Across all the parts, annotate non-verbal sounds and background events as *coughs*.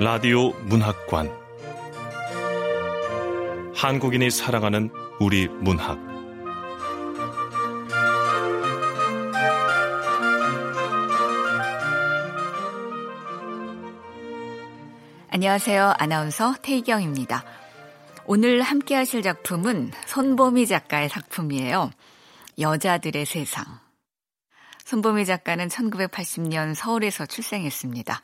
라디오 문학관 한국인이 사랑하는 우리 문학 안녕하세요. 아나운서 태희경입니다. 오늘 함께 하실 작품은 손보미 작가의 작품이에요. 여자들의 세상. 손보미 작가는 1980년 서울에서 출생했습니다.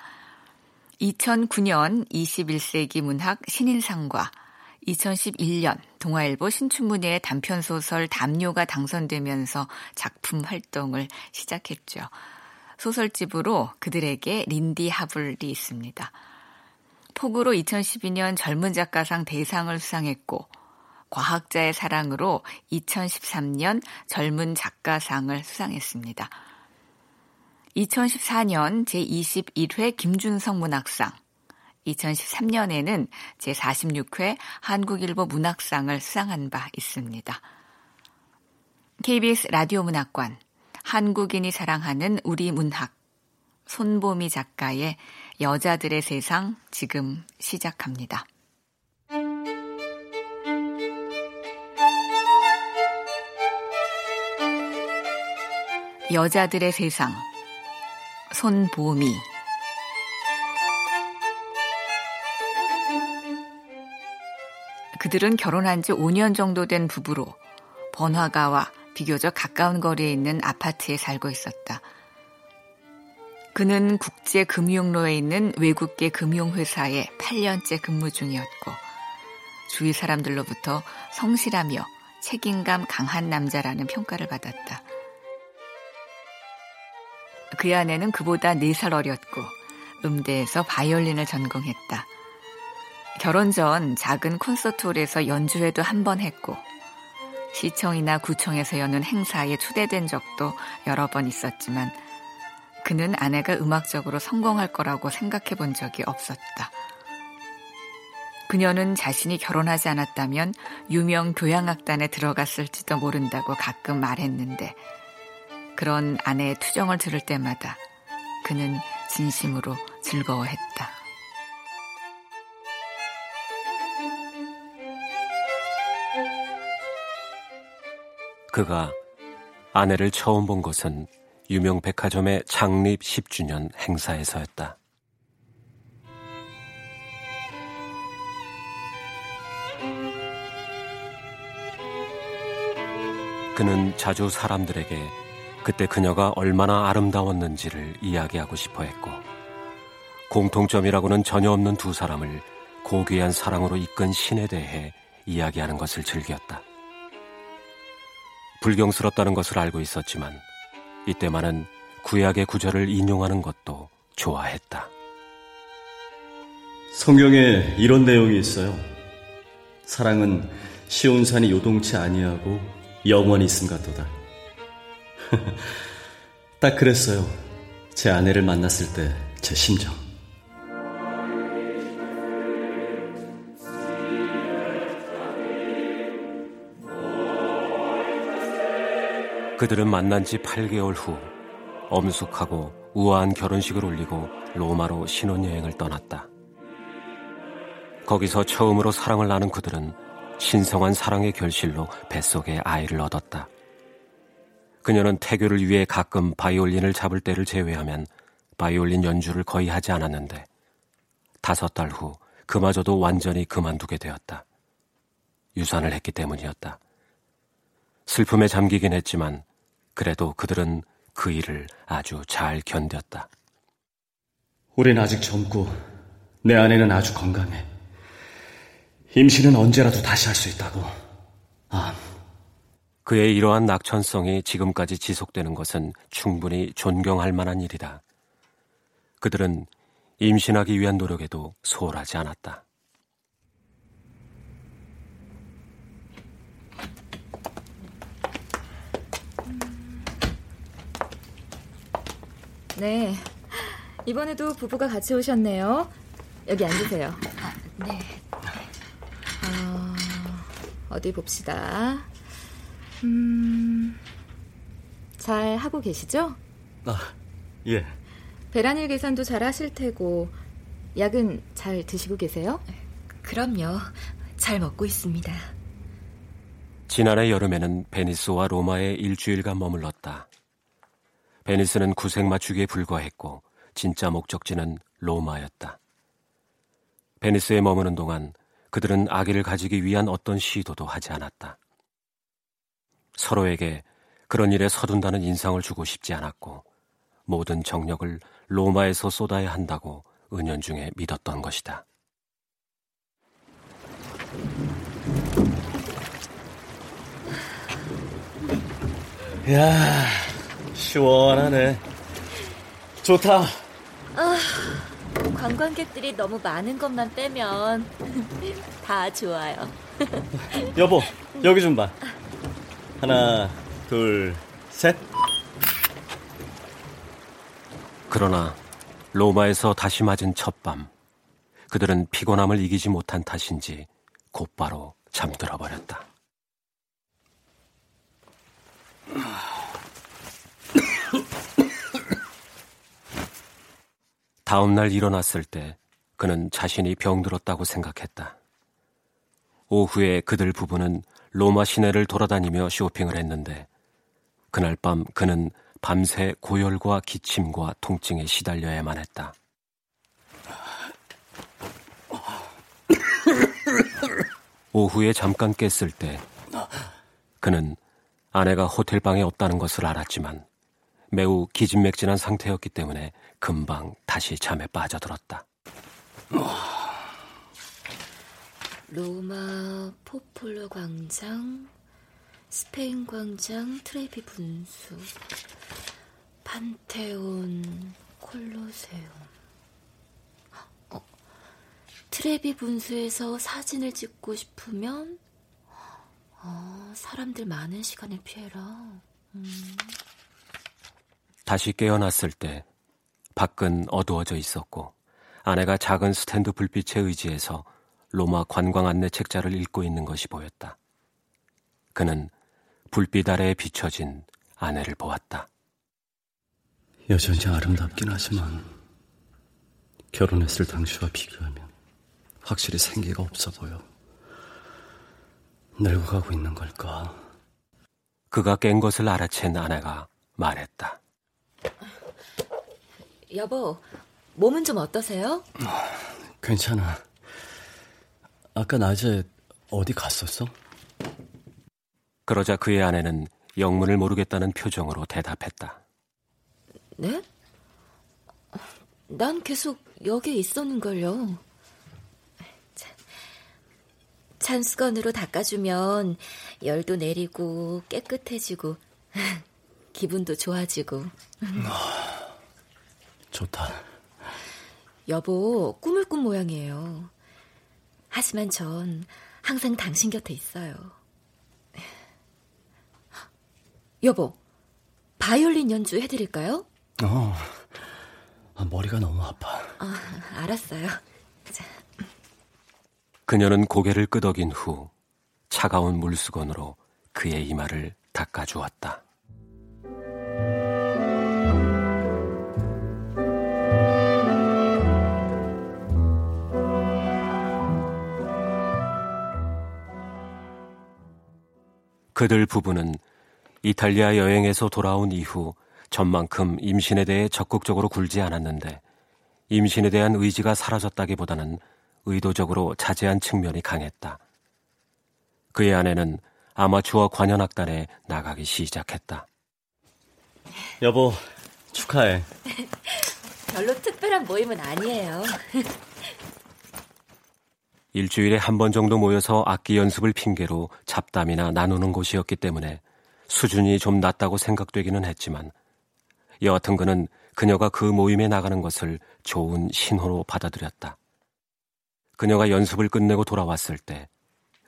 2009년 21세기 문학 신인상과 2011년 동아일보 신춘문예 단편소설 담요가 당선되면서 작품 활동을 시작했죠. 소설집으로 그들에게 린디 하블이 있습니다. 폭우로 2012년 젊은 작가상 대상을 수상했고 과학자의 사랑으로 2013년 젊은 작가상을 수상했습니다. 2014년 제21회 김준성 문학상, 2013년에는 제46회 한국일보 문학상을 수상한 바 있습니다. KBS 라디오 문학관, 한국인이 사랑하는 우리 문학, 손보미 작가의 여자들의 세상 지금 시작합니다. 여자들의 세상 손보미 그들은 결혼한 지 5년 정도 된 부부로 번화가와 비교적 가까운 거리에 있는 아파트에 살고 있었다. 그는 국제 금융로에 있는 외국계 금융회사에 8년째 근무 중이었고 주위 사람들로부터 성실하며 책임감 강한 남자라는 평가를 받았다. 그 아내는 그보다 4살 어렸고 음대에서 바이올린을 전공했다. 결혼 전 작은 콘서트홀에서 연주회도 한 번 했고 시청이나 구청에서 여는 행사에 초대된 적도 여러 번 있었지만 그는 아내가 음악적으로 성공할 거라고 생각해 본 적이 없었다. 그녀는 자신이 결혼하지 않았다면 유명 교향악단에 들어갔을지도 모른다고 가끔 말했는데 그런 아내의 투정을 들을 때마다 그는 진심으로 즐거워했다. 그가 아내를 처음 본 것은 유명 백화점의 창립 10주년 행사에서였다. 그는 자주 사람들에게 그때 그녀가 얼마나 아름다웠는지를 이야기하고 싶어 했고, 공통점이라고는 전혀 없는 두 사람을 고귀한 사랑으로 이끈 신에 대해 이야기하는 것을 즐겼다. 불경스럽다는 것을 알고 있었지만, 이때만은 구약의 구절을 인용하는 것도 좋아했다. 성경에 이런 내용이 있어요. 사랑은 시온산이 요동치 아니하고 영원히 있음 같도다. *laughs* 딱 그랬어요. 제 아내를 만났을 때 제 심정. 그들은 만난 지 8개월 후 엄숙하고 우아한 결혼식을 올리고 로마로 신혼여행을 떠났다. 거기서 처음으로 사랑을 나눈 그들은 신성한 사랑의 결실로 뱃속에 아이를 얻었다. 그녀는 태교를 위해 가끔 바이올린을 잡을 때를 제외하면 바이올린 연주를 거의 하지 않았는데 다섯 달 후 그마저도 완전히 그만두게 되었다. 유산을 했기 때문이었다. 슬픔에 잠기긴 했지만 그래도 그들은 그 일을 아주 잘 견뎠다. 우린 아직 젊고 내 아내는 아주 건강해. 임신은 언제라도 다시 할 수 있다고. 아. 그의 이러한 낙천성이 지금까지 지속되는 것은 충분히 존경할 만한 일이다. 그들은 임신하기 위한 노력에도 소홀하지 않았다. 네. 이번에도 부부가 같이 오셨네요. 여기 앉으세요. 네. 어, 어디 봅시다. 음, 잘 하고 계시죠? 아, 예. 배란일 계산도 잘 하실 테고, 약은 잘 드시고 계세요? 그럼요. 잘 먹고 있습니다. 지난해 여름에는 베니스와 로마에 일주일간 머물렀다. 베니스는 구색 맞추기에 불과했고 진짜 목적지는 로마였다. 베니스에 머무는 동안 그들은 아기를 가지기 위한 어떤 시도도 하지 않았다. 서로에게 그런 일에 서둔다는 인상을 주고 싶지 않았고 모든 정력을 로마에서 쏟아야 한다고 은연중에 믿었던 것이다. 야 시원하네. 좋다. 아, 관광객들이 너무 많은 것만 빼면 *laughs* 다 좋아요. *laughs* 여보, 여기 좀 봐. 하나, 둘, 셋. 그러나 로마에서 다시 맞은 첫밤, 그들은 피곤함을 이기지 못한 탓인지 곧바로 잠들어 버렸다. *coughs* 다음 날 일어났을 때 그는 자신이 병들었다고 생각했다. 오후에 그들 부부는 로마 시내를 돌아다니며 쇼핑을 했는데 그날 밤 그는 밤새 고열과 기침과 통증에 시달려야만 했다. *coughs* 오후에 잠깐 깼을 때 그는 아내가 호텔 방에 없다는 것을 알았지만 매우 기진맥진한 상태였기 때문에 금방 다시 잠에 빠져들었다. 로마 포폴로 광장, 스페인 광장, 트레비 분수, 판테온, 콜로세움. 어, 트레비 분수에서 사진을 찍고 싶으면 어, 사람들 많은 시간을 피해라. 음. 다시 깨어났을 때 밖은 어두워져 있었고 아내가 작은 스탠드 불빛에 의지해서 로마 관광 안내 책자를 읽고 있는 것이 보였다. 그는 불빛 아래에 비춰진 아내를 보았다. 여전히 아름답긴 하지만 결혼했을 당시와 비교하면 확실히 생기가 없어 보여. 늙어가고 있는 걸까? 그가 깬 것을 알아챈 아내가 말했다. 여보, 몸은 좀 어떠세요? 괜찮아. 아까 낮에 어디 갔었어? 그러자 그의 아내는 영문을 모르겠다는 표정으로 대답했다. 네? 난 계속 여기에 있었는걸요. 찬수건으로 닦아주면 열도 내리고 깨끗해지고 *laughs* 기분도 좋아지고. 좋다. 여보, 꿈을 꾼 모양이에요. 하지만 전 항상 당신 곁에 있어요. 여보, 바이올린 연주 해드릴까요? 어, 아, 머리가 너무 아파. 아, 알았어요. 자. 그녀는 고개를 끄덕인 후 차가운 물수건으로 그의 이마를 닦아주었다. 그들 부부는 이탈리아 여행에서 돌아온 이후 전만큼 임신에 대해 적극적으로 굴지 않았는데 임신에 대한 의지가 사라졌다기보다는 의도적으로 자제한 측면이 강했다. 그의 아내는 아마추어 관현악단에 나가기 시작했다. 여보, 축하해. *laughs* 별로 특별한 모임은 아니에요. *laughs* 일주일에 한 번 정도 모여서 악기 연습을 핑계로 잡담이나 나누는 곳이었기 때문에 수준이 좀 낮다고 생각되기는 했지만 여하튼 그는 그녀가 그 모임에 나가는 것을 좋은 신호로 받아들였다. 그녀가 연습을 끝내고 돌아왔을 때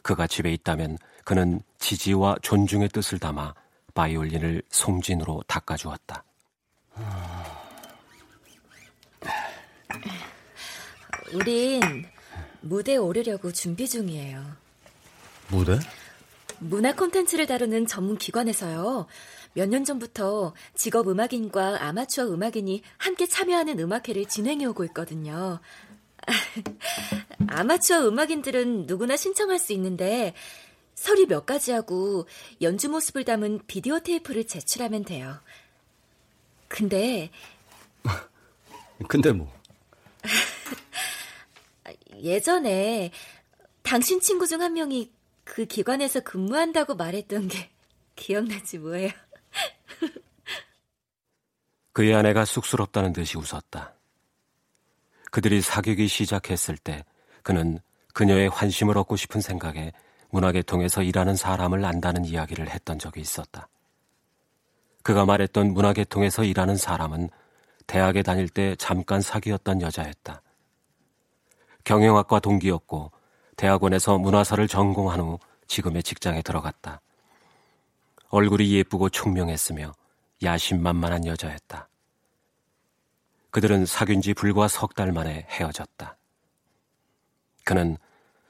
그가 집에 있다면 그는 지지와 존중의 뜻을 담아 바이올린을 송진으로 닦아주었다. 우린 무대에 오르려고 준비 중이에요. 무대? 문화 콘텐츠를 다루는 전문 기관에서요. 몇 년 전부터 직업 음악인과 아마추어 음악인이 함께 참여하는 음악회를 진행해 오고 있거든요. *laughs* 아마추어 음악인들은 누구나 신청할 수 있는데 서류 몇 가지 하고 연주 모습을 담은 비디오 테이프를 제출하면 돼요. 근데 *laughs* 근데 뭐? *laughs* 예전에 당신 친구 중 한 명이 그 기관에서 근무한다고 말했던 게 *laughs* 기억나지 뭐예요. *laughs* 그의 아내가 쑥스럽다는 듯이 웃었다. 그들이 사귀기 시작했을 때 그는 그녀의 환심을 얻고 싶은 생각에 문화계통에서 일하는 사람을 안다는 이야기를 했던 적이 있었다. 그가 말했던 문화계통에서 일하는 사람은 대학에 다닐 때 잠깐 사귀었던 여자였다. 경영학과 동기였고 대학원에서 문화사를 전공한 후 지금의 직장에 들어갔다. 얼굴이 예쁘고 총명했으며 야심만만한 여자였다. 그들은 사귄 지 불과 석 달 만에 헤어졌다. 그는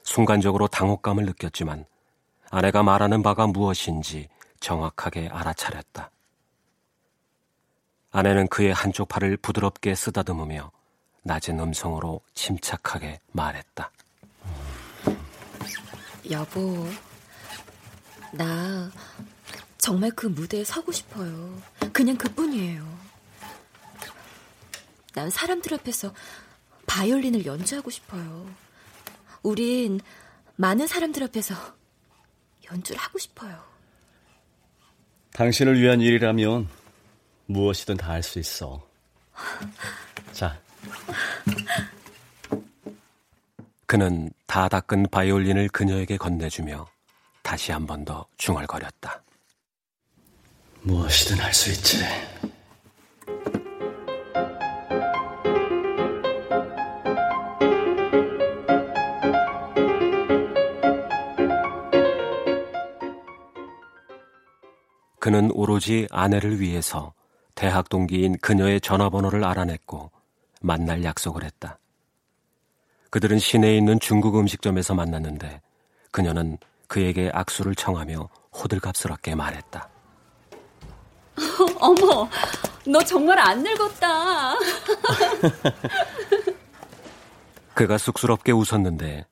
순간적으로 당혹감을 느꼈지만 아내가 말하는 바가 무엇인지 정확하게 알아차렸다. 아내는 그의 한쪽 팔을 부드럽게 쓰다듬으며 낮은 음성으로 침착하게 말했다. 여보, 나 정말 그 무대에 서고 싶어요. 그냥 그뿐이에요. 난 사람들 앞에서 바이올린을 연주하고 싶어요. 우린 많은 사람들 앞에서 연주를 하고 싶어요. 당신을 위한 일이라면 무엇이든 다 할 수 있어. 자. 그는 다 닦은 바이올린을 그녀에게 건네주며 다시 한 번 더 중얼거렸다. 무엇이든 할 수 있지. 그는 오로지 아내를 위해서 대학 동기인 그녀의 전화번호를 알아냈고 만날 약속을 했다. 그들은 시내에 있는 중국 음식점에서 만났는데 그녀는 그에게 악수를 청하며 호들갑스럽게 말했다. *laughs* 어머, 너 정말 안 늙었다. *laughs* 그가 쑥스럽게 웃었는데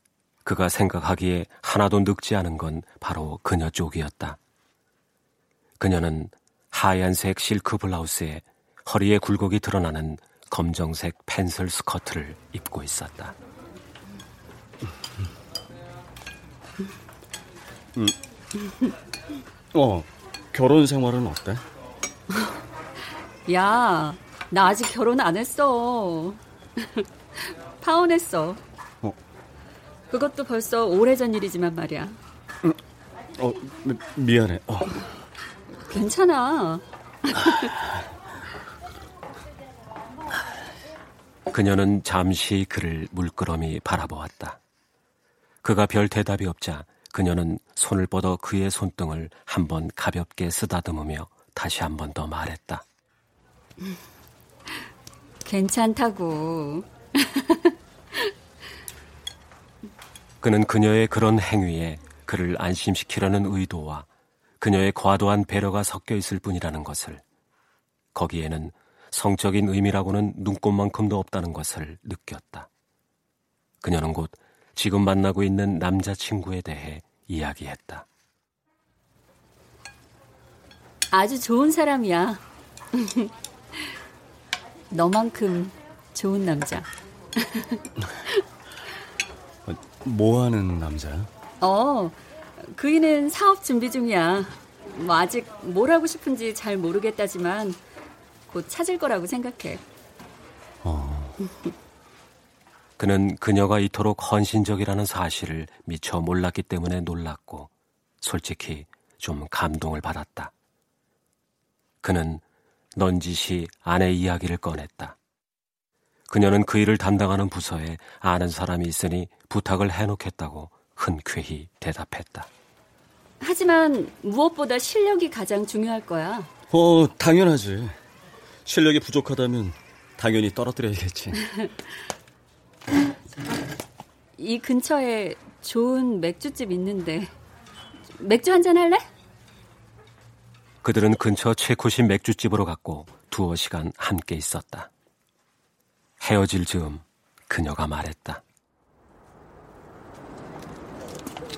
그가 생각하기에 하나도 늙지 않은 건 바로 그녀 쪽이었다. 그녀는 하얀색 실크 블라우스에 허리에 굴곡이 드러나는 검정색 펜슬 스커트를 입고 있었다. 음. 어, 결혼 생활은 어때? 야, 나 아직 결혼 안 했어. *laughs* 파혼했어. 어. 그것도 벌써 오래전 일이지만 말이야. 음, 어, 미안해. 어. 괜찮아. *laughs* 그녀는 잠시 그를 물끄러미 바라보았다. 그가 별 대답이 없자 그녀는 손을 뻗어 그의 손등을 한 번 가볍게 쓰다듬으며 다시 한 번 더 말했다. 괜찮다고. *laughs* 그는 그녀의 그런 행위에 그를 안심시키려는 의도와 그녀의 과도한 배려가 섞여 있을 뿐이라는 것을 거기에는 성적인 의미라고는 눈꽃만큼도 없다는 것을 느꼈다. 그녀는 곧 지금 만나고 있는 남자친구에 대해 이야기했다. 아주 좋은 사람이야. *laughs* 너만큼 좋은 남자. *laughs* 뭐 하는 남자야? 어, 그이는 사업 준비 중이야. 뭐 아직 뭘 하고 싶은지 잘 모르겠다지만 곧 찾을 거라고 생각해. 어. 그는 그녀가 이토록 헌신적이라는 사실을 미처 몰랐기 때문에 놀랐고 솔직히 좀 감동을 받았다. 그는 넌지시 아내 이야기를 꺼냈다. 그녀는 그 일을 담당하는 부서에 아는 사람이 있으니 부탁을 해놓겠다고 흔쾌히 대답했다. 하지만 무엇보다 실력이 가장 중요할 거야. 어, 당연하지. 실력이 부족하다면 당연히 떨어뜨려야겠지. *laughs* 이 근처에 좋은 맥주집 있는데 맥주 한 잔 할래? 그들은 근처 체코식 맥주집으로 갔고 두어 시간 함께 있었다. 헤어질 즈음 그녀가 말했다.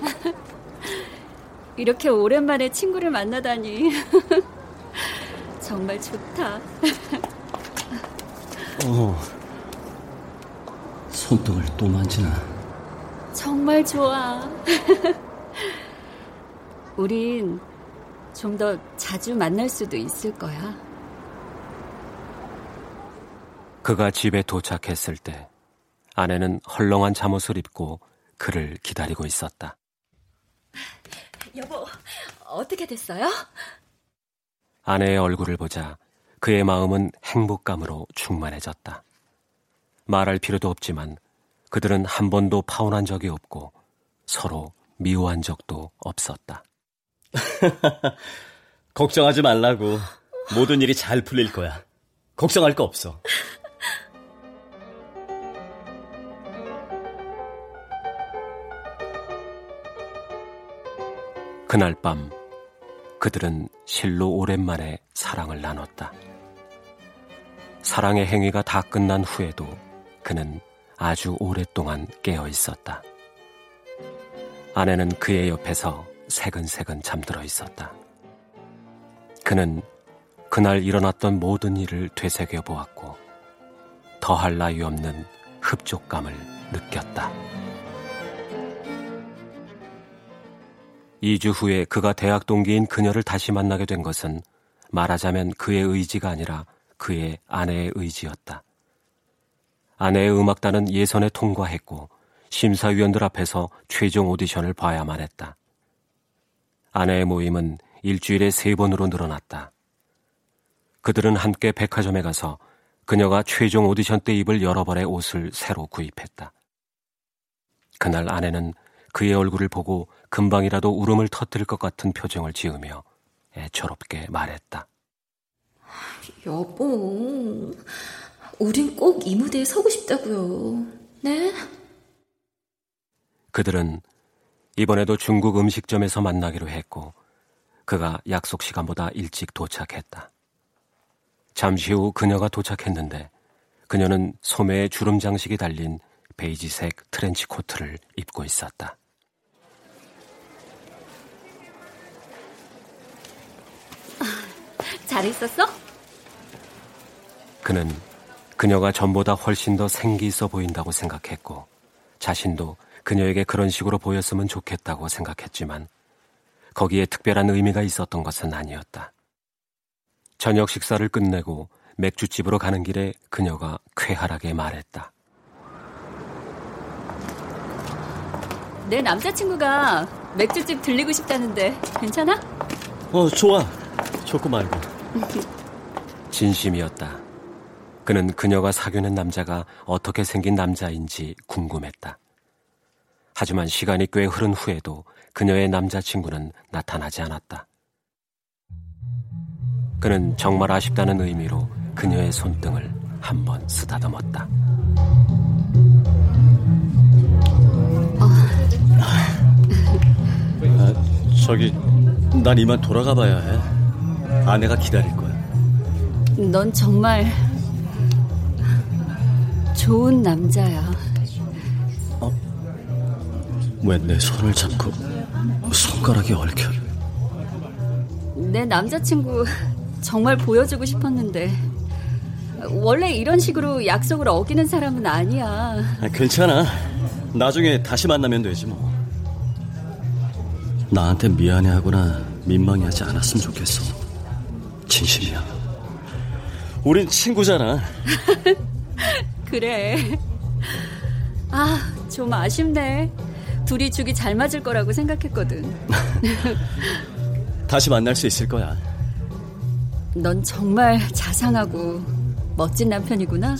*laughs* 이렇게 오랜만에 친구를 만나다니 *laughs* 정말 좋다. 어, 손등을 또 만지나. 정말 좋아. *laughs* 우린 좀 더 자주 만날 수도 있을 거야. 그가 집에 도착했을 때 아내는 헐렁한 잠옷을 입고 그를 기다리고 있었다. 여보, 어떻게 됐어요? 아내의 얼굴을 보자 그의 마음은 행복감으로 충만해졌다. 말할 필요도 없지만 그들은 한 번도 파혼한 적이 없고 서로 미워한 적도 없었다. *laughs* 걱정하지 말라고. 모든 일이 잘 풀릴 거야. 걱정할 거 없어. 그날 밤 그들은 실로 오랜만에 사랑을 나눴다. 사랑의 행위가 다 끝난 후에도 그는 아주 오랫동안 깨어 있었다. 아내는 그의 옆에서 새근새근 잠들어 있었다. 그는 그날 일어났던 모든 일을 되새겨 보았고 더할 나위 없는 흡족감을 느꼈다. 2주 후에 그가 대학 동기인 그녀를 다시 만나게 된 것은 말하자면 그의 의지가 아니라 그의 아내의 의지였다. 아내의 음악단은 예선에 통과했고 심사위원들 앞에서 최종 오디션을 봐야만 했다. 아내의 모임은 일주일에 세 번으로 늘어났다. 그들은 함께 백화점에 가서 그녀가 최종 오디션 때 입을 여러 벌의 옷을 새로 구입했다. 그날 아내는 그의 얼굴을 보고 금방이라도 울음을 터뜨릴 것 같은 표정을 지으며 애처롭게 말했다. 여보, 우린 꼭 이 무대에 서고 싶다고요. 네? 그들은 이번에도 중국 음식점에서 만나기로 했고 그가 약속 시간보다 일찍 도착했다. 잠시 후 그녀가 도착했는데 그녀는 소매에 주름 장식이 달린 베이지색 트렌치 코트를 입고 있었다. 잘 있었어? 그는 그녀가 전보다 훨씬 더 생기 있어 보인다고 생각했고 자신도 그녀에게 그런 식으로 보였으면 좋겠다고 생각했지만 거기에 특별한 의미가 있었던 것은 아니었다. 저녁 식사를 끝내고 맥주집으로 가는 길에 그녀가 쾌활하게 말했다. 내 남자친구가 맥주집 들리고 싶다는데 괜찮아? 어, 좋아. 좋고 말고. 진심이었다. 그는 그녀가 사귀는 남자가 어떻게 생긴 남자인지 궁금했다. 하지만 시간이 꽤 흐른 후에도 그녀의 남자친구는 나타나지 않았다. 그는 정말 아쉽다는 의미로 그녀의 손등을 한 번 쓰다듬었다. 아, 저기, 난 이만 돌아가 봐야 해. 아내가 기다릴 거야. 넌 정말 좋은 남자야. 왜내 손을 잡고 손가락이 얽혀? 내 남자친구 정말 보여주고 싶었는데 원래 이런 식으로 약속을 어기는 사람은 아니야. 아, 괜찮아. 나중에 다시 만나면 되지 뭐. 나한테 미안해하거나 민망해하지 않았으면 좋겠어. 진심이야. 우린 친구잖아. *laughs* 그래. 아, 좀 아쉽네. 둘이 죽이 잘 맞을 거라고 생각했거든. *laughs* 다시 만날 수 있을 거야. 넌 정말 자상하고 멋진 남편이구나.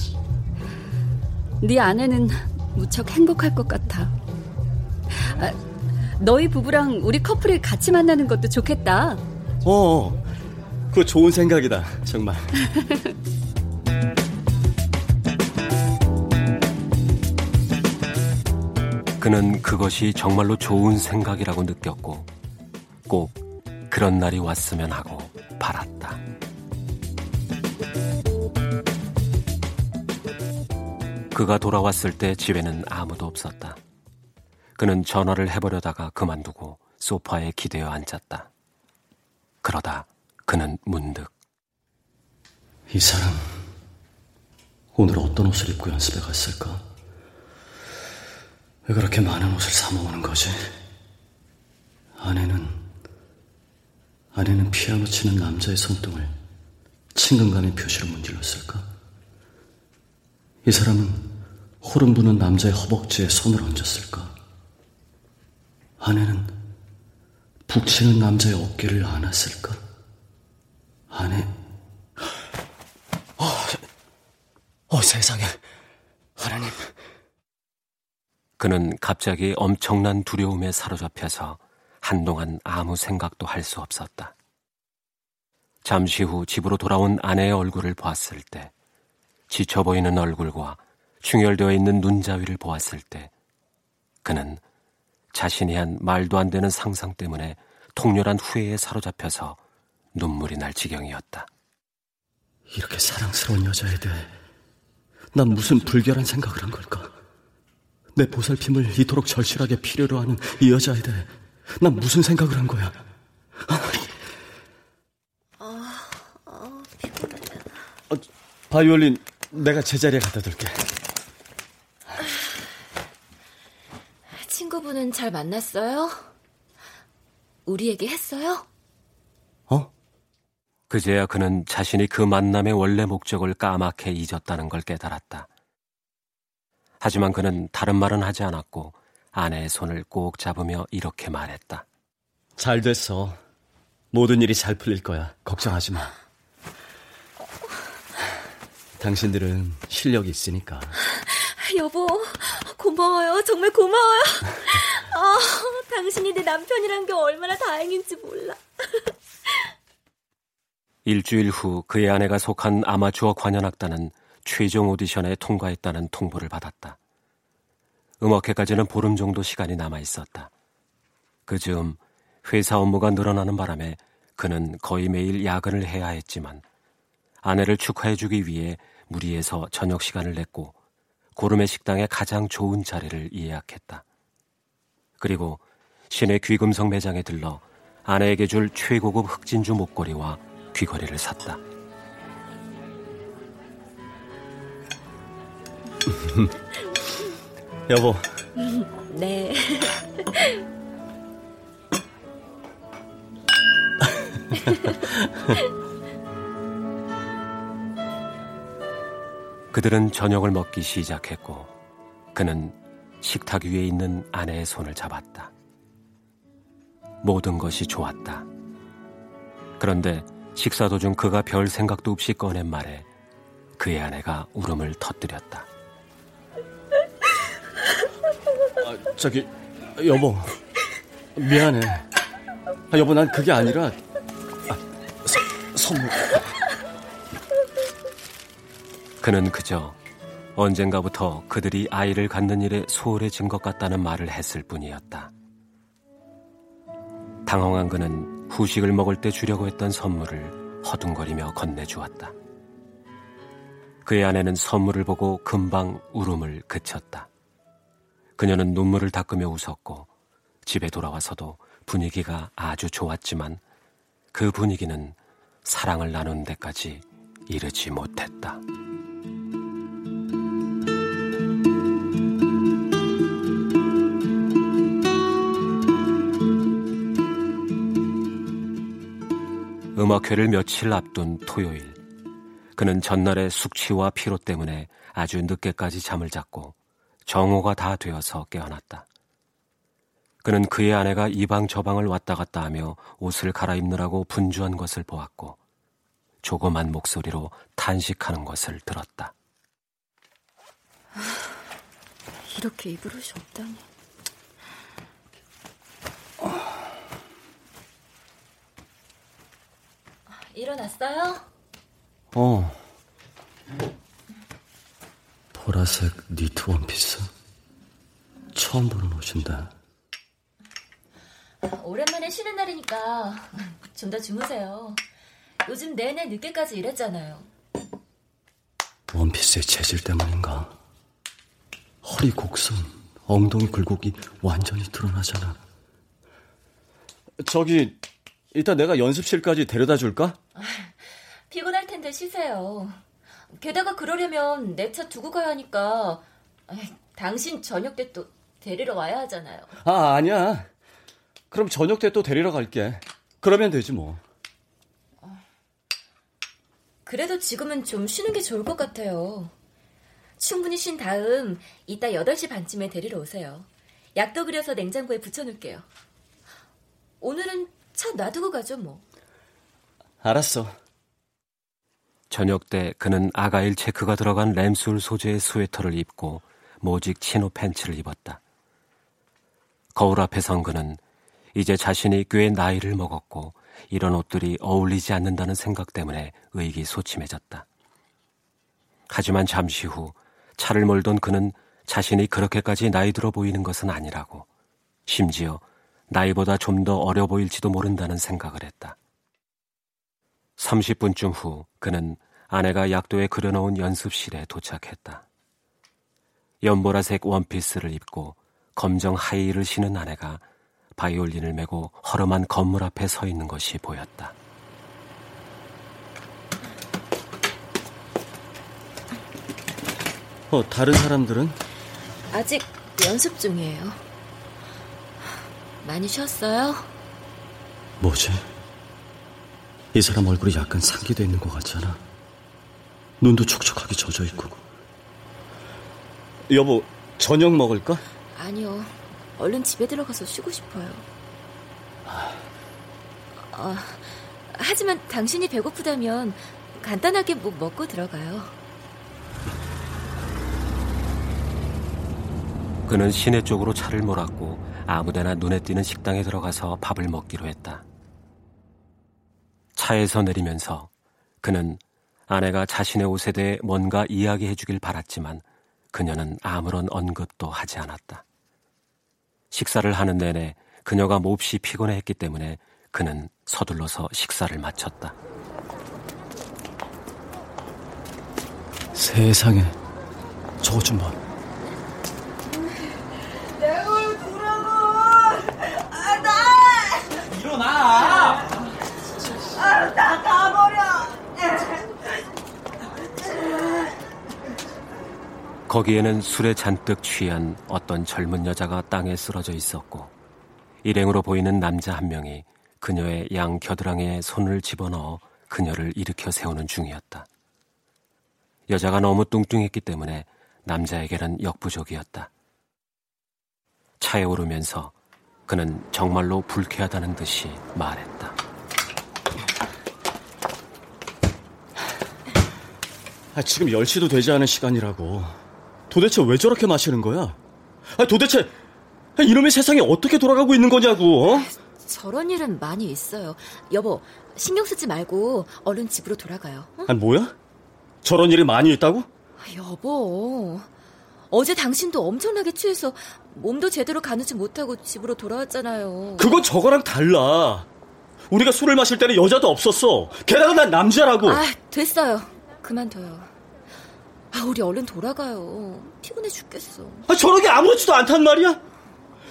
네 아내는 무척 행복할 것 같아. 아, 너희 부부랑 우리 커플을 같이 만나는 것도 좋겠다. 어, 그거 좋은 생각이다, 정말. *laughs* 그는 그것이 정말로 좋은 생각이라고 느꼈고 꼭 그런 날이 왔으면 하고 바랐다. 그가 돌아왔을 때 집에는 아무도 없었다. 그는 전화를 해보려다가 그만두고 소파에 기대어 앉았다. 그러다 그는 문득 이 사람 오늘 어떤 옷을 입고 연습에 갔을까? 왜 그렇게 많은 옷을 사 모으는 거지? 아내는 아내는 피아노 치는 남자의 손등을 친근감의 표시로 문질렀을까? 이 사람은 호름 부는 남자의 허벅지에 손을 얹었을까? 아내는 북치는 남자의 어깨를 안았을까? 아내, 어, 어 세상에, 하나님. 그는 갑자기 엄청난 두려움에 사로잡혀서 한동안 아무 생각도 할 수 없었다. 잠시 후 집으로 돌아온 아내의 얼굴을 보았을 때, 지쳐 보이는 얼굴과 충혈되어 있는 눈자위를 보았을 때, 그는 자신이 한 말도 안 되는 상상 때문에 통렬한 후회에 사로잡혀서 눈물이 날 지경이었다. 이렇게 사랑스러운 여자에 대해 난 무슨 불결한 생각을 한 걸까? 내 보살핌을 이토록 절실하게 필요로 하는 이 여자에 대해 난 무슨 생각을 한 거야? 아, 아. 어, 바이올린 내가 제자리에 갖다 둘게. 친구분은 잘 만났어요? 우리에게 했어요? 어? 그제야 그는 자신이 그 만남의 원래 목적을 까맣게 잊었다는 걸 깨달았다. 하지만 그는 다른 말은 하지 않았고 아내의 손을 꼭 잡으며 이렇게 말했다. 잘 됐어. 모든 일이 잘 풀릴 거야. 걱정하지 마. 당신들은 실력이 있으니까. 여보, 고마워요. 정말 고마워요. 아, 당신이 내 남편이란 게 얼마나 다행인지 몰라. 일주일 후 그의 아내가 속한 아마추어 관현악단은 최종 오디션에 통과했다는 통보를 받았다. 음악회까지는 보름 정도 시간이 남아 있었다. 그 즈음 회사 업무가 늘어나는 바람에 그는 거의 매일 야근을 해야 했지만 아내를 축하해주기 위해 무리해서 저녁 시간을 냈고 고름의 식당에 가장 좋은 자리를 예약했다. 그리고 시내 귀금속 매장에 들러 아내에게 줄 최고급 흑진주 목걸이와 귀걸이를 샀다. *laughs* 여보. 네. *laughs* 그들은 저녁을 먹기 시작했고 그는 식탁 위에 있는 아내의 손을 잡았다. 모든 것이 좋았다. 그런데 식사 도중 그가 별 생각도 없이 꺼낸 말에 그의 아내가 울음을 터뜨렸다. 아, 저기 여보 미안해. 아, 여보 난 그게 아니라 아, 서, 선물. 그는 그저 언젠가부터 그들이 아이를 갖는 일에 소홀해진 것 같다는 말을 했을 뿐이었다. 당황한 그는 후식을 먹을 때 주려고 했던 선물을 허둥거리며 건네주었다. 그의 아내는 선물을 보고 금방 울음을 그쳤다. 그녀는 눈물을 닦으며 웃었고 집에 돌아와서도 분위기가 아주 좋았지만 그 분위기는 사랑을 나눈 데까지 이르지 못했다. 음악회를 며칠 앞둔 토요일. 그는 전날의 숙취와 피로 때문에 아주 늦게까지 잠을 잤고 정오가 다 되어서 깨어났다. 그는 그의 아내가 이 방 저 방을 왔다 갔다 하며 옷을 갈아입느라고 분주한 것을 보았고 조그만 목소리로 탄식하는 것을 들었다. 이렇게 입을 옷이 없다니. 일어났어요? 어. 보라색 니트 원피스. 처음 보는 옷인데. 오랜만에 쉬는 날이니까 좀 더 주무세요. 요즘 내내 늦게까지 일했잖아요. 원피스의 재질 때문인가? 허리 곡선, 엉덩이 굴곡이 완전히 드러나잖아. 저기, 이따 내가 연습실까지 데려다 줄까? *laughs* 피곤할 텐데 쉬세요. 게다가 그러려면 내 차 두고 가야 하니까 당신 저녁 때 또 데리러 와야 하잖아요. 아, 아니야. 그럼 저녁 때 또 데리러 갈게. 그러면 되지 뭐. 그래도 지금은 좀 쉬는 게 좋을 것 같아요. 충분히 쉰 다음 이따 8시 반쯤에 데리러 오세요. 약도 그려서 냉장고에 붙여놓을게요. 오늘은 차 놔두고 가죠 뭐. 알았어. 저녁 때 그는 아가일 체크가 들어간 램술 소재의 스웨터를 입고 모직 치노 팬츠를 입었다. 거울 앞에 선 그는 이제 자신이 꽤 나이를 먹었고 이런 옷들이 어울리지 않는다는 생각 때문에 의기소침해졌다. 하지만 잠시 후 차를 몰던 그는 자신이 그렇게까지 나이 들어 보이는 것은 아니라고 심지어 나이보다 좀 더 어려 보일지도 모른다는 생각을 했다. 30분쯤 후 그는 아내가 약도에 그려놓은 연습실에 도착했다. 연보라색 원피스를 입고 검정 하이힐을 신은 아내가 바이올린을 메고 허름한 건물 앞에 서 있는 것이 보였다. 어, 다른 사람들은? 아직 연습 중이에요. 많이 쉬었어요? 뭐지? 이 사람 얼굴이 약간 상기돼 있는 것 같잖아. 눈도 촉촉하게 젖어 있고. 여보, 저녁 먹을까? 아니요. 얼른 집에 들어가서 쉬고 싶어요. 어, 하지만 당신이 배고프다면 간단하게 뭐 먹고 들어가요. 그는 시내 쪽으로 차를 몰았고 아무데나 눈에 띄는 식당에 들어가서 밥을 먹기로 했다. 차에서 내리면서 그는 아내가 자신의 옷에 대해 뭔가 이야기해 주길 바랐지만 그녀는 아무런 언급도 하지 않았다. 식사를 하는 내내 그녀가 몹시 피곤해했기 때문에 그는 서둘러서 식사를 마쳤다. 세상에, 저거 좀 봐. 내걸 두라고! 아, 나! 일어나! 아, 나 가버려! 거기에는 술에 잔뜩 취한 어떤 젊은 여자가 땅에 쓰러져 있었고 일행으로 보이는 남자 한 명이 그녀의 양 겨드랑이에 손을 집어넣어 그녀를 일으켜 세우는 중이었다. 여자가 너무 뚱뚱했기 때문에 남자에게는 역부족이었다. 차에 오르면서 그는 정말로 불쾌하다는 듯이 말했다. 아, 지금 10시도 되지 않은 시간이라고. 도대체 왜 저렇게 마시는 거야? 아, 도대체 이놈의 세상이 어떻게 돌아가고 있는 거냐고. 어? 저런 일은 많이 있어요. 여보, 신경 쓰지 말고 얼른 집으로 돌아가요. 어? 아, 뭐야? 저런 일이 많이 있다고? 아, 여보, 어제 당신도 엄청나게 취해서 몸도 제대로 가누지 못하고 집으로 돌아왔잖아요. 그건 저거랑 달라. 우리가 술을 마실 때는 여자도 없었어. 게다가 난 남자라고. 아, 됐어요. 그만둬요. 아, 우리 얼른 돌아가요. 피곤해 죽겠어. 아, 저렇게 아무렇지도 않단 말이야?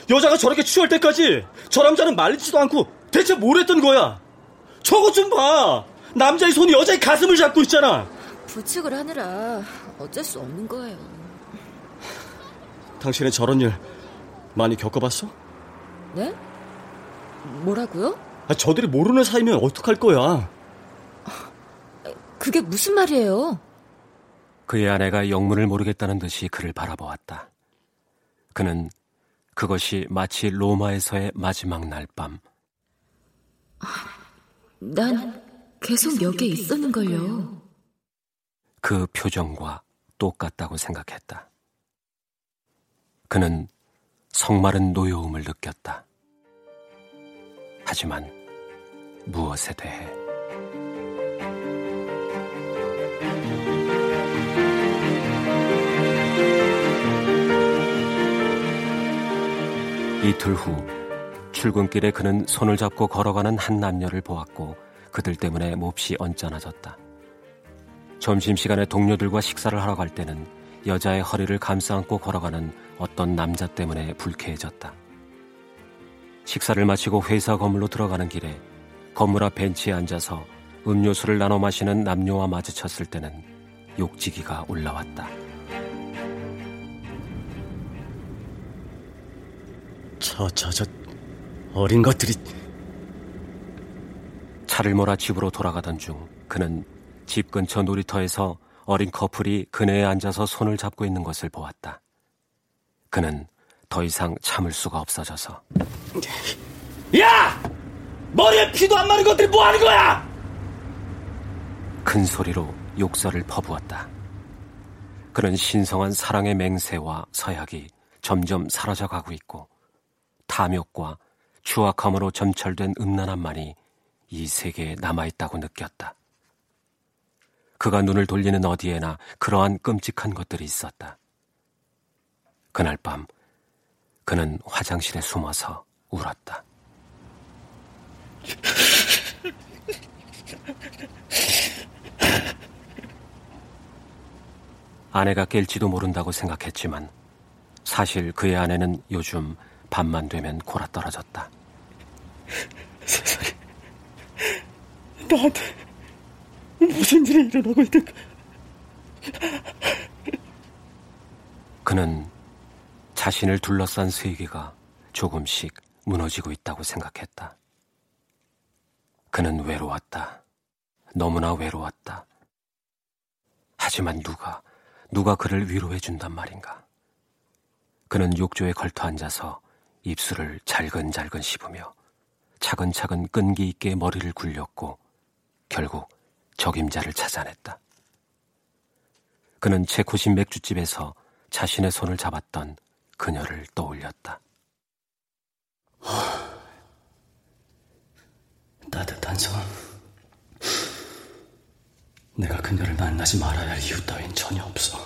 여자가 저렇게 취할 때까지 저 남자는 말리지도 않고 대체 뭘 했던 거야? 저거 좀 봐. 남자의 손이 여자의 가슴을 잡고 있잖아. 부축을 하느라 어쩔 수 없는 거예요. 당신은 저런 일 많이 겪어봤어? 네? 뭐라고요? 아, 저들이 모르는 사이면 어떡할 거야? 그게 무슨 말이에요? 그의 아내가 영문을 모르겠다는 듯이 그를 바라보았다. 그는 그것이 마치 로마에서의 마지막 날 밤. 난 계속 여기에 있었는걸요. 그 표정과 똑같다고 생각했다. 그는 성마른 노여움을 느꼈다. 하지만 무엇에 대해 이틀 후 출근길에 그는 손을 잡고 걸어가는 한 남녀를 보았고 그들 때문에 몹시 언짢아졌다. 점심시간에 동료들과 식사를 하러 갈 때는 여자의 허리를 감싸 안고 걸어가는 어떤 남자 때문에 불쾌해졌다. 식사를 마치고 회사 건물로 들어가는 길에 건물 앞 벤치에 앉아서 음료수를 나눠 마시는 남녀와 마주쳤을 때는 욕지기가 올라왔다. 저, 저, 저, 어린 것들이. 차를 몰아 집으로 돌아가던 중 그는 집 근처 놀이터에서 어린 커플이 그네에 앉아서 손을 잡고 있는 것을 보았다. 그는 더 이상 참을 수가 없어져서 야! 머리에 피도 안 마른 것들이 뭐 하는 거야! 큰 소리로 욕설을 퍼부었다. 그런 신성한 사랑의 맹세와 서약이 점점 사라져가고 있고 탐욕과 추악함으로 점철된 음란함만이 이 세계에 남아있다고 느꼈다. 그가 눈을 돌리는 어디에나 그러한 끔찍한 것들이 있었다. 그날 밤 그는 화장실에 숨어서 울었다. 아내가 깰지도 모른다고 생각했지만 사실 그의 아내는 요즘 밤만 되면 골아 떨어졌다. 세상에 나한테 무슨 일이 일어나고 있는가? 그는 자신을 둘러싼 세계가 조금씩 무너지고 있다고 생각했다. 그는 외로웠다. 너무나 외로웠다. 하지만 누가, 누가 그를 위로해 준단 말인가. 그는 욕조에 걸터 앉아서 입술을 잘근잘근 씹으며 차근차근 끈기 있게 머리를 굴렸고 결국 적임자를 찾아냈다. 그는 체코신 맥주집에서 자신의 손을 잡았던 그녀를 떠올렸다. 따뜻한 손. 내가 그녀를 만나지 말아야 할 이유 따윈 전혀 없어.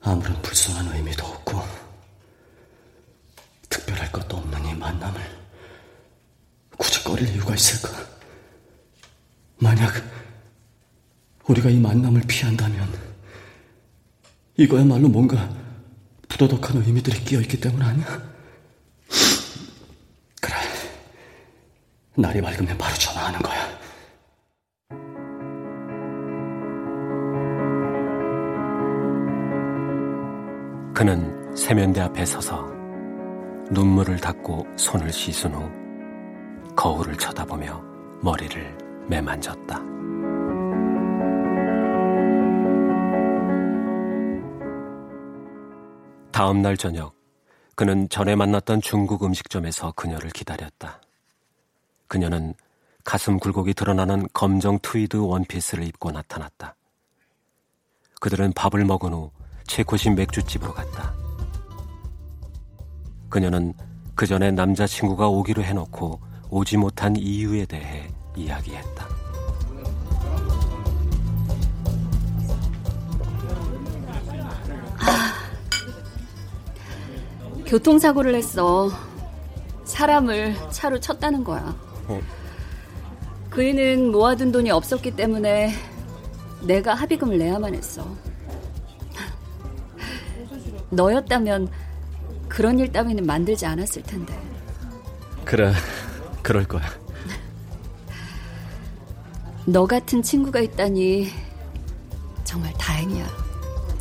아무런 불순한 의미도 없고 특별할 것도 없는 이 만남을 꺼릴 이유가 있을까? 만약 우리가 이 만남을 피한다면 이거야말로 뭔가 부도덕한 의미들이 끼어있기 때문 아니야? 그래. 날이 맑으면 바로 전화하는 거야. 그는 세면대 앞에 서서 눈물을 닦고 손을 씻은 후 거울을 쳐다보며 머리를 매만졌다. 다음 날 저녁, 그는 전에 만났던 중국 음식점에서 그녀를 기다렸다. 그녀는 가슴 굴곡이 드러나는 검정 트위드 원피스를 입고 나타났다. 그들은 밥을 먹은 후 체코식 맥주집으로 갔다. 그녀는 그 전에 남자친구가 오기로 해놓고 오지 못한 이유에 대해 이야기했다. 교통사고를 했어. 사람을 차로 쳤다는 거야. 어. 그 애는 모아둔 돈이 없었기 때문에 내가 합의금을 내야만 했어. 너였다면 그런 일 따위는 만들지 않았을 텐데. 그래, 그럴 거야. 너 같은 친구가 있다니 정말 다행이야.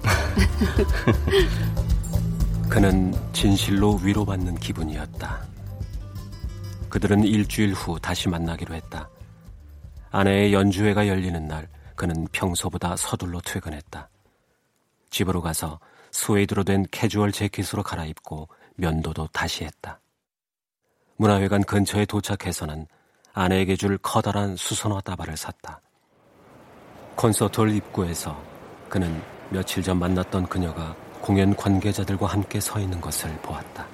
*laughs* 그는 진실로 위로받는 기분이었다. 그들은 일주일 후 다시 만나기로 했다. 아내의 연주회가 열리는 날 그는 평소보다 서둘러 퇴근했다. 집으로 가서 스웨이드로 된 캐주얼 재킷으로 갈아입고 면도도 다시 했다. 문화회관 근처에 도착해서는 아내에게 줄 커다란 수선화 따발을 샀다. 콘서트홀 입구에서 그는 며칠 전 만났던 그녀가 공연 관계자들과 함께 서 있는 것을 보았다.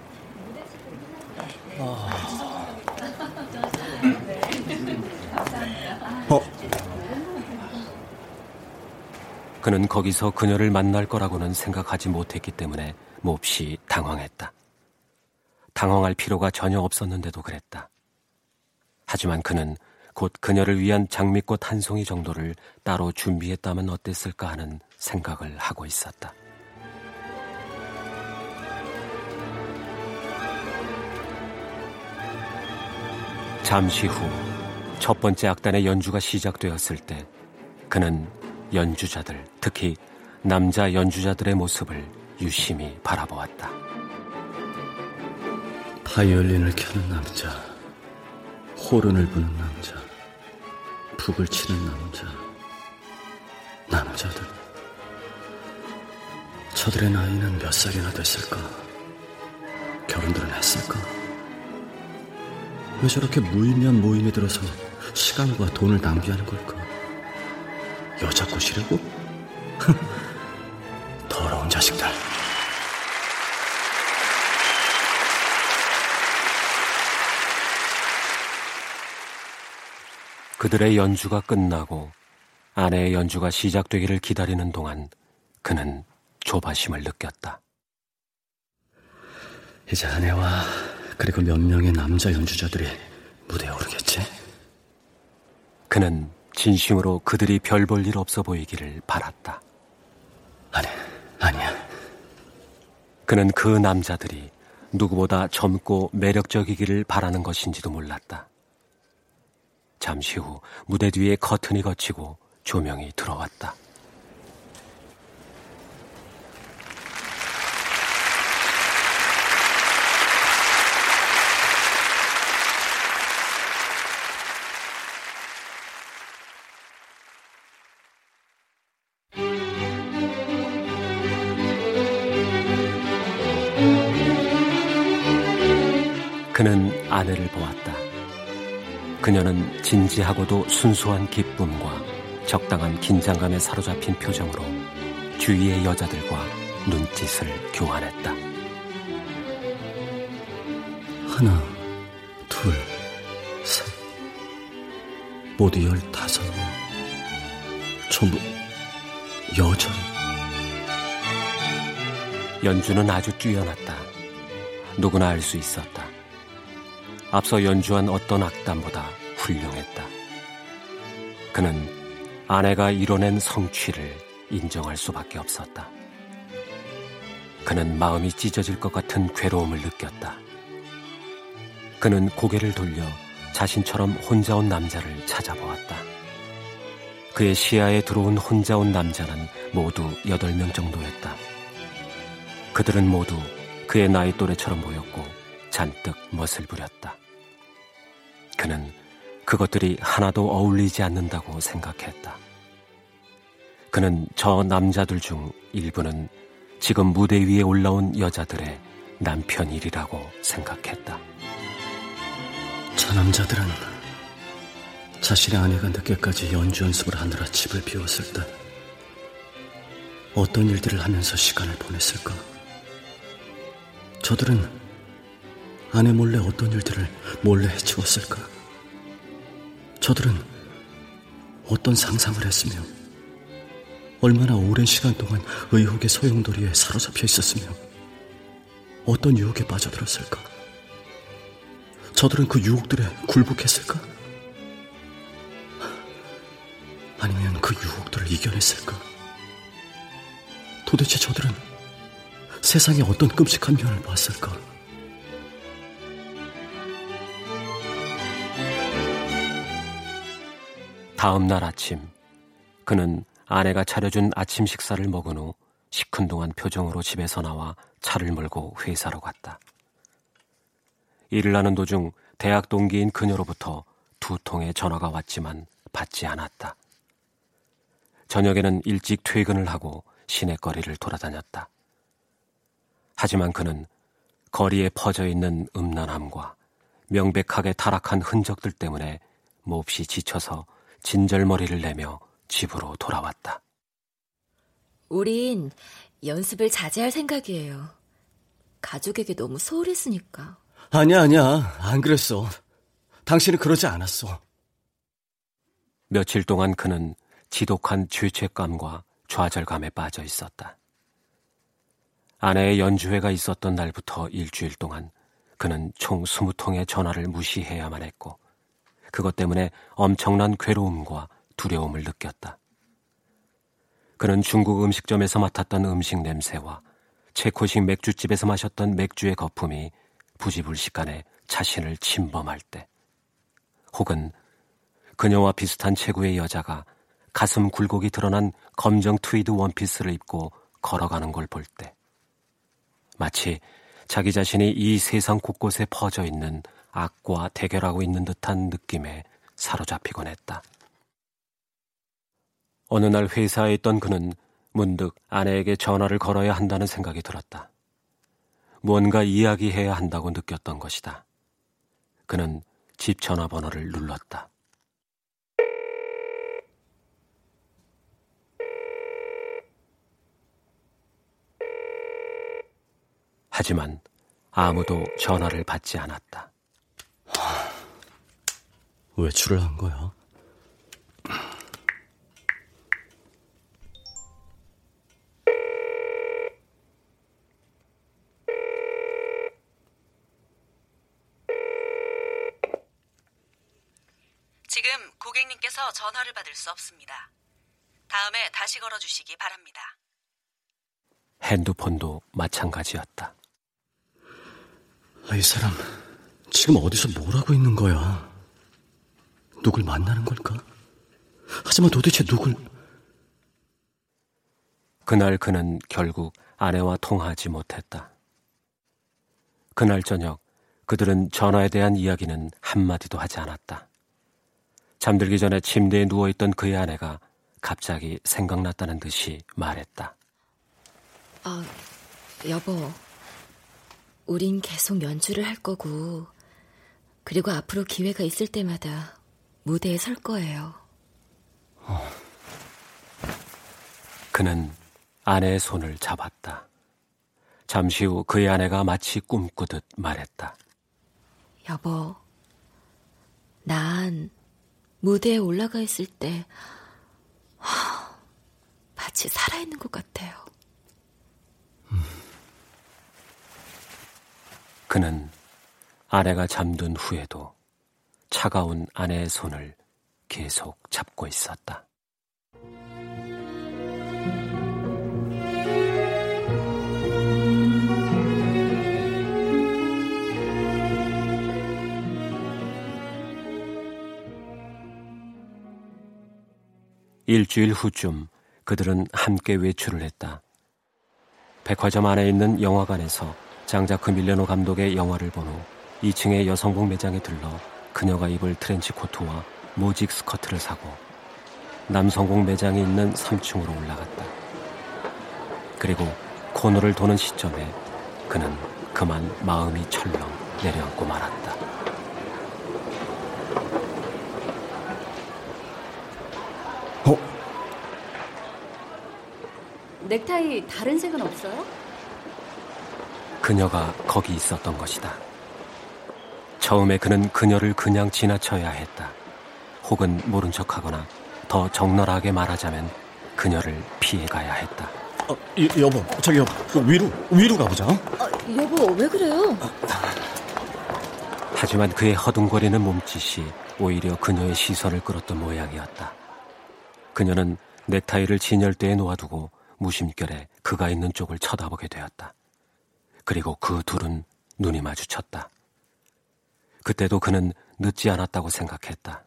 어. 그는 거기서 그녀를 만날 거라고는 생각하지 못했기 때문에 몹시 당황했다. 당황할 필요가 전혀 없었는데도 그랬다. 하지만 그는 곧 그녀를 위한 장미꽃 한 송이 정도를 따로 준비했다면 어땠을까 하는 생각을 하고 있었다. 잠시 후 첫 번째 악단의 연주가 시작되었을 때 그는 연주자들, 특히 남자 연주자들의 모습을 유심히 바라보았다. 바이올린을 켜는 남자, 호른을 부는 남자, 북을 치는 남자, 남자들. 저들의 나이는 몇 살이나 됐을까? 결혼들은 했을까? 왜 저렇게 무의미한 모임에 들어서 시간과 돈을 낭비하는 걸까? 여자 꼬시려고? 그들의 연주가 끝나고 아내의 연주가 시작되기를 기다리는 동안 그는 조바심을 느꼈다. 이제 아내와 그리고 몇 명의 남자 연주자들이 무대에 오르겠지? 그는 진심으로 그들이 별 볼 일 없어 보이기를 바랐다. 아니, 아니야. 그는 그 남자들이 누구보다 젊고 매력적이기를 바라는 것인지도 몰랐다. 잠시 후 무대 뒤에 커튼이 걷히고 조명이 들어왔다. 그는 아내를 보았다. 그녀는 진지하고도 순수한 기쁨과 적당한 긴장감에 사로잡힌 표정으로 주위의 여자들과 눈짓을 교환했다. 하나, 둘, 셋. 모두 열다섯 명. 전부 여전. 연주는 아주 뛰어났다. 누구나 알 수 있었다. 앞서 연주한 어떤 악단보다 훌륭했다. 그는 아내가 이뤄낸 성취를 인정할 수밖에 없었다. 그는 마음이 찢어질 것 같은 괴로움을 느꼈다. 그는 고개를 돌려 자신처럼 혼자 온 남자를 찾아보았다. 그의 시야에 들어온 혼자 온 남자는 모두 8명 정도였다. 그들은 모두 그의 나이 또래처럼 보였고 잔뜩 멋을 부렸다. 그는 그것들이 하나도 어울리지 않는다고 생각했다. 그는 저 남자들 중 일부는 지금 무대 위에 올라온 여자들의 남편일이라고 생각했다. 저 남자들은 자신의 아내가 늦게까지 연주 연습을 하느라 집을 비웠을 때 어떤 일들을 하면서 시간을 보냈을까? 저들은 아내 몰래 어떤 일들을 몰래 해치웠을까? 저들은 어떤 상상을 했으며 얼마나 오랜 시간 동안 의혹의 소용돌이에 사로잡혀 있었으며 어떤 유혹에 빠져들었을까? 저들은 그 유혹들에 굴복했을까? 아니면 그 유혹들을 이겨냈을까? 도대체 저들은 세상에 어떤 끔찍한 면을 봤을까? 다음 날 아침, 그는 아내가 차려준 아침 식사를 먹은 후 시큰둥한 표정으로 집에서 나와 차를 몰고 회사로 갔다. 일을 하는 도중 대학 동기인 그녀로부터 두 통의 전화가 왔지만 받지 않았다. 저녁에는 일찍 퇴근을 하고 시내거리를 돌아다녔다. 하지만 그는 거리에 퍼져 있는 음란함과 명백하게 타락한 흔적들 때문에 몹시 지쳐서 진절머리를 내며 집으로 돌아왔다. 우린 연습을 자제할 생각이에요. 가족에게 너무 소홀했으니까. 아니야, 아니야. 안 그랬어. 당신은 그러지 않았어. 며칠 동안 그는 지독한 죄책감과 좌절감에 빠져 있었다. 아내의 연주회가 있었던 날부터 일주일 동안 그는 총 20통의 전화를 무시해야만 했고 그것 때문에 엄청난 괴로움과 두려움을 느꼈다. 그는 중국 음식점에서 맡았던 음식 냄새와 체코식 맥주집에서 마셨던 맥주의 거품이 부지불식간에 자신을 침범할 때 혹은 그녀와 비슷한 체구의 여자가 가슴 굴곡이 드러난 검정 트위드 원피스를 입고 걸어가는 걸 볼 때 마치 자기 자신이 이 세상 곳곳에 퍼져 있는 악과 대결하고 있는 듯한 느낌에 사로잡히곤 했다. 어느 날 회사에 있던 그는 문득 아내에게 전화를 걸어야 한다는 생각이 들었다. 무언가 이야기해야 한다고 느꼈던 것이다. 그는 집 전화번호를 눌렀다. 하지만 아무도 전화를 받지 않았다. 외출을 한 거야? 지금 고객님께서 전화를 받을 수 없습니다. 다음에 다시 걸어주시기 바랍니다. 핸드폰도 마찬가지였다. 아, 이 사람 지금 어디서 뭘 하고 있는 거야? 누굴 만나는 걸까? 하지만 도대체 누굴? 그날 그는 결국 아내와 통하지 못했다. 그날 저녁 그들은 전화에 대한 이야기는 한마디도 하지 않았다. 잠들기 전에 침대에 누워있던 그의 아내가 갑자기 생각났다는 듯이 말했다. 아, 여보. 우린 계속 연주를 할 거고, 그리고 앞으로 기회가 있을 때마다 무대에 설 거예요. 어. 그는 아내의 손을 잡았다. 잠시 후 그의 아내가 마치 꿈꾸듯 말했다. 여보, 난 무대에 올라가 있을 때 하, 마치 살아있는 것 같아요. 음. 그는 아내가 잠든 후에도 차가운 아내의 손을 계속 잡고 있었다. 일주일 후쯤 그들은 함께 외출을 했다. 백화점 안에 있는 영화관에서 장자크 밀레노 감독의 영화를 본 후 2층의 여성복 매장에 들러 그녀가 입을 트렌치 코트와 모직 스커트를 사고 남성복 매장이 있는 3층으로 올라갔다. 그리고 코너를 도는 시점에 그는 그만 마음이 철렁 내려앉고 말았다. 어? 넥타이 다른 색은 없어요? 그녀가 거기 있었던 것이다. 처음에 그는 그녀를 그냥 지나쳐야 했다. 혹은 모른 척하거나 더 적나라하게 말하자면 그녀를 피해가야 했다. 어, 여, 여보, 저기 여보, 그 위로, 위로 가보자. 아, 여보, 왜 그래요? 하지만 그의 허둥거리는 몸짓이 오히려 그녀의 시선을 끌었던 모양이었다. 그녀는 넥타이를 진열대에 놓아두고 무심결에 그가 있는 쪽을 쳐다보게 되었다. 그리고 그 둘은 눈이 마주쳤다. 그때도 그는 늦지 않았다고 생각했다.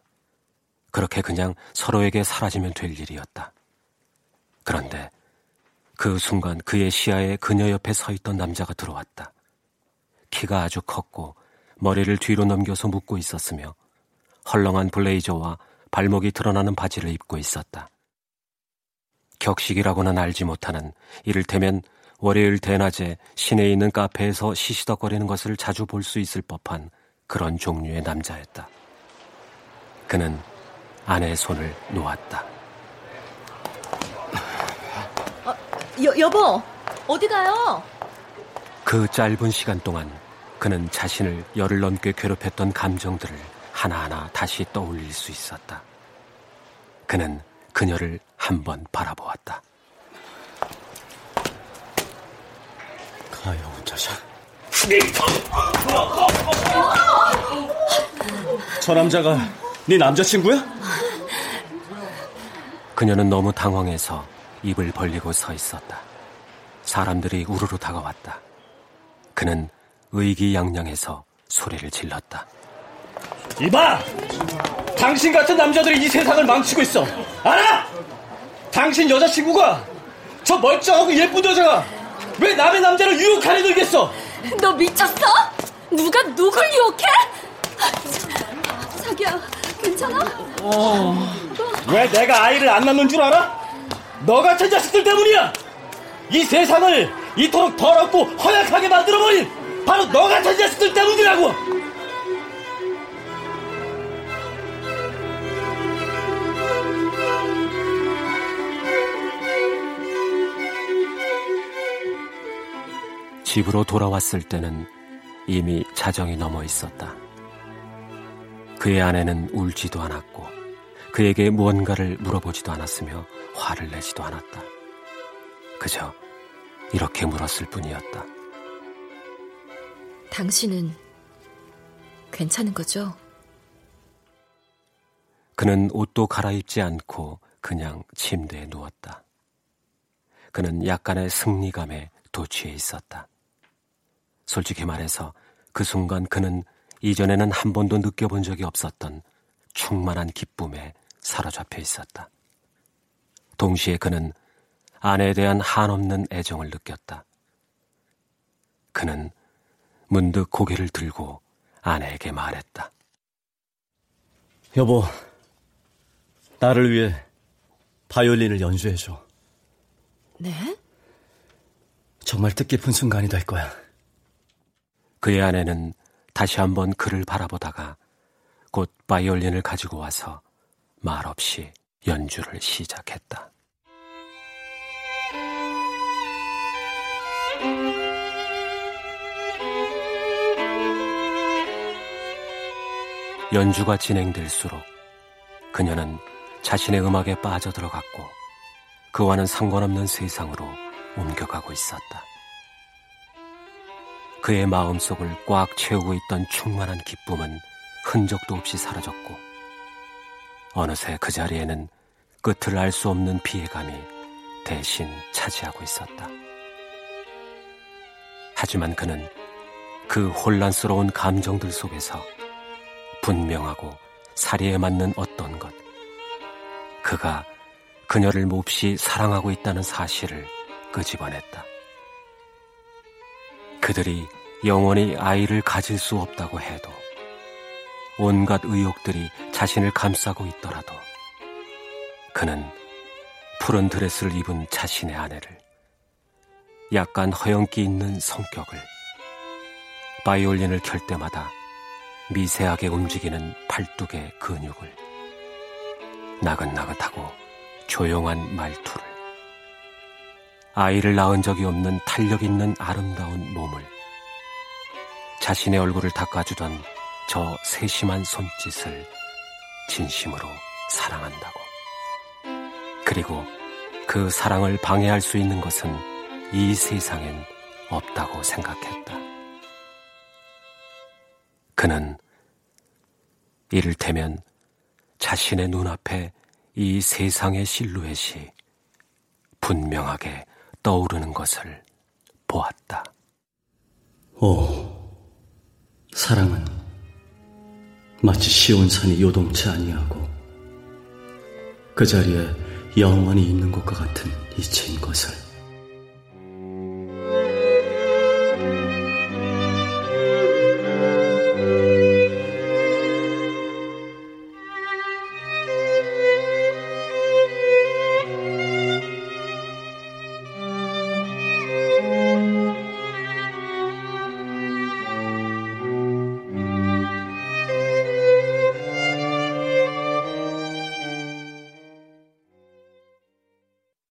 그렇게 그냥 서로에게 사라지면 될 일이었다. 그런데 그 순간 그의 시야에 그녀 옆에 서 있던 남자가 들어왔다. 키가 아주 컸고 머리를 뒤로 넘겨서 묶고 있었으며 헐렁한 블레이저와 발목이 드러나는 바지를 입고 있었다. 격식이라고는 알지 못하는 이를테면 월요일 대낮에 시내에 있는 카페에서 시시덕거리는 것을 자주 볼 수 있을 법한 그런 종류의 남자였다. 그는 아내의 손을 놓았다. 어, 여, 여보, 어디 가요? 그 짧은 시간 동안 그는 자신을 열흘 넘게 괴롭혔던 감정들을 하나하나 다시 떠올릴 수 있었다. 그는 그녀를 한 번 바라보았다. 가요, 자식. 저 남자가 네 남자친구야? 그녀는 너무 당황해서 입을 벌리고 서 있었다. 사람들이 우르르 다가왔다. 그는 의기양양해서 소리를 질렀다. 이봐! 당신 같은 남자들이 이 세상을 망치고 있어. 알아? 당신 여자친구가 저 멀쩡하고 예쁜 여자가 왜 남의 남자를 유혹하려 들겠어? 너 미쳤어? 누가 누굴 유혹해? 자기야, 괜찮아? 어. 왜 내가 아이를 안 낳는 줄 알아? 너 같은 자식들 때문이야! 이 세상을 이토록 더럽고 허약하게 만들어버린 바로 너 같은 자식들 때문이라고! 집으로 돌아왔을 때는 이미 자정이 넘어 있었다. 그의 아내는 울지도 않았고 그에게 무언가를 물어보지도 않았으며 화를 내지도 않았다. 그저 이렇게 물었을 뿐이었다. 당신은 괜찮은 거죠? 그는 옷도 갈아입지 않고 그냥 침대에 누웠다. 그는 약간의 승리감에 도취해 있었다. 솔직히 말해서 그 순간 그는 이전에는 한 번도 느껴본 적이 없었던 충만한 기쁨에 사로잡혀 있었다. 동시에 그는 아내에 대한 한없는 애정을 느꼈다. 그는 문득 고개를 들고 아내에게 말했다. 여보, 나를 위해 바이올린을 연주해줘. 네? 정말 뜻깊은 순간이 될 거야. 그의 아내는 다시 한번 그를 바라보다가 곧 바이올린을 가지고 와서 말없이 연주를 시작했다. 연주가 진행될수록 그녀는 자신의 음악에 빠져들어갔고 그와는 상관없는 세상으로 옮겨가고 있었다. 그의 마음속을 꽉 채우고 있던 충만한 기쁨은 흔적도 없이 사라졌고 어느새 그 자리에는 끝을 알 수 없는 피해감이 대신 차지하고 있었다. 하지만 그는 그 혼란스러운 감정들 속에서 분명하고 사리에 맞는 어떤 것, 그가 그녀를 몹시 사랑하고 있다는 사실을 끄집어냈다. 그들이 영원히 아이를 가질 수 없다고 해도 온갖 의욕들이 자신을 감싸고 있더라도 그는 푸른 드레스를 입은 자신의 아내를 약간 허영기 있는 성격을 바이올린을 켤 때마다 미세하게 움직이는 팔뚝의 근육을 나긋나긋하고 조용한 말투를 아이를 낳은 적이 없는 탄력 있는 아름다운 몸을 자신의 얼굴을 닦아주던 저 세심한 손짓을 진심으로 사랑한다고. 그리고 그 사랑을 방해할 수 있는 것은 이 세상엔 없다고 생각했다. 그는 이를테면 자신의 눈앞에 이 세상의 실루엣이 분명하게 떠오르는 것을 보았다. 오, 사랑은 마치 시온산이 요동치 아니하고 그 자리에 영원히 있는 것과 같은 이치인 것을